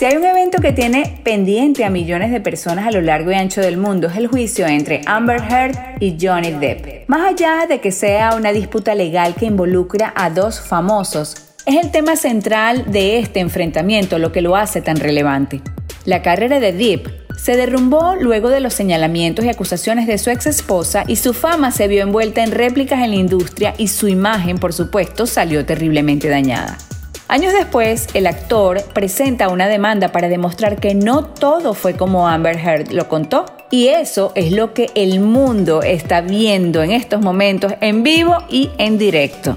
Si hay un evento que tiene pendiente a millones de personas a lo largo y ancho del mundo es el juicio entre Amber Heard y Johnny Depp. Más allá de que sea una disputa legal que involucra a dos famosos, es el tema central de este enfrentamiento lo que lo hace tan relevante. La carrera de Depp se derrumbó luego de los señalamientos y acusaciones de su ex esposa y su fama se vio envuelta en réplicas en la industria y su imagen, por supuesto, salió terriblemente dañada. Años después, el actor presenta una demanda para demostrar que no todo fue como Amber Heard lo contó. Y eso es lo que el mundo está viendo en estos momentos en vivo y en directo.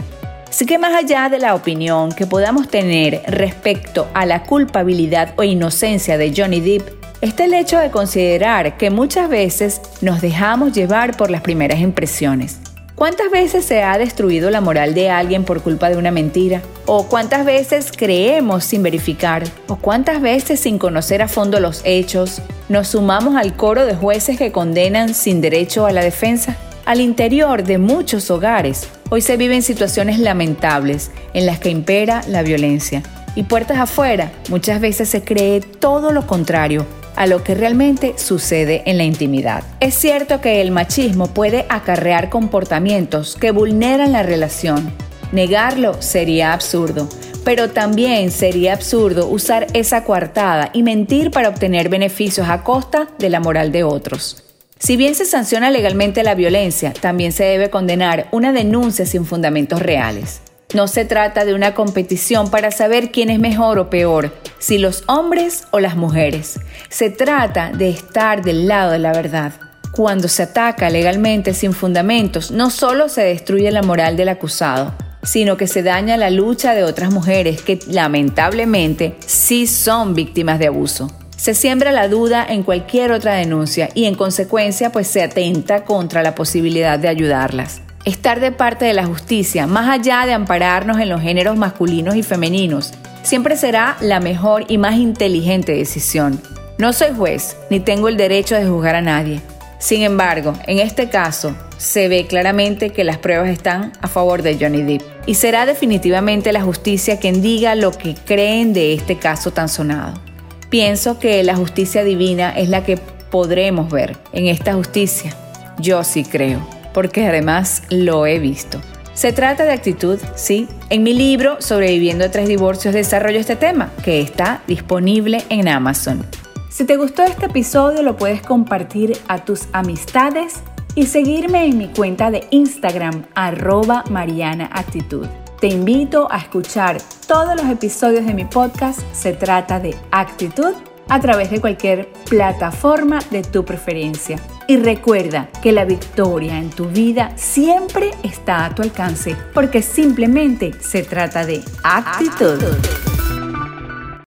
Así que más allá de la opinión que podamos tener respecto a la culpabilidad o inocencia de Johnny Depp, está el hecho de considerar que muchas veces nos dejamos llevar por las primeras impresiones. ¿Cuántas veces se ha destruido la moral de alguien por culpa de una mentira? ¿O cuántas veces creemos sin verificar? ¿O cuántas veces sin conocer a fondo los hechos nos sumamos al coro de jueces que condenan sin derecho a la defensa? Al interior de muchos hogares, hoy se viven situaciones lamentables en las que impera la violencia. Y puertas afuera, muchas veces se cree todo lo contrario a lo que realmente sucede en la intimidad. Es cierto que el machismo puede acarrear comportamientos que vulneran la relación. Negarlo sería absurdo, pero también sería absurdo usar esa coartada y mentir para obtener beneficios a costa de la moral de otros. Si bien se sanciona legalmente la violencia, también se debe condenar una denuncia sin fundamentos reales. No se trata de una competición para saber quién es mejor o peor, si los hombres o las mujeres. Se trata de estar del lado de la verdad. Cuando se ataca legalmente sin fundamentos, no solo se destruye la moral del acusado, sino que se daña la lucha de otras mujeres que lamentablemente sí son víctimas de abuso. Se siembra la duda en cualquier otra denuncia y en consecuencia pues se atenta contra la posibilidad de ayudarlas. Estar de parte de la justicia, más allá de ampararnos en los géneros masculinos y femeninos, siempre será la mejor y más inteligente decisión. No soy juez, ni tengo el derecho de juzgar a nadie. Sin embargo, en este caso, se ve claramente que las pruebas están a favor de Johnny Depp. Y será definitivamente la justicia quien diga lo que creen de este caso tan sonado. Pienso que la justicia divina es la que podremos ver en esta justicia. Yo sí creo porque además lo he visto. Se trata de actitud, sí. En mi libro Sobreviviendo a tres divorcios desarrollo este tema, que está disponible en Amazon. Si te gustó este episodio lo puedes compartir a tus amistades y seguirme en mi cuenta de Instagram arroba Mariana Actitud. Te invito a escuchar todos los episodios de mi podcast Se trata de actitud a través de cualquier plataforma de tu preferencia. Y recuerda que la victoria en tu vida siempre está a tu alcance, porque simplemente se trata de actitud.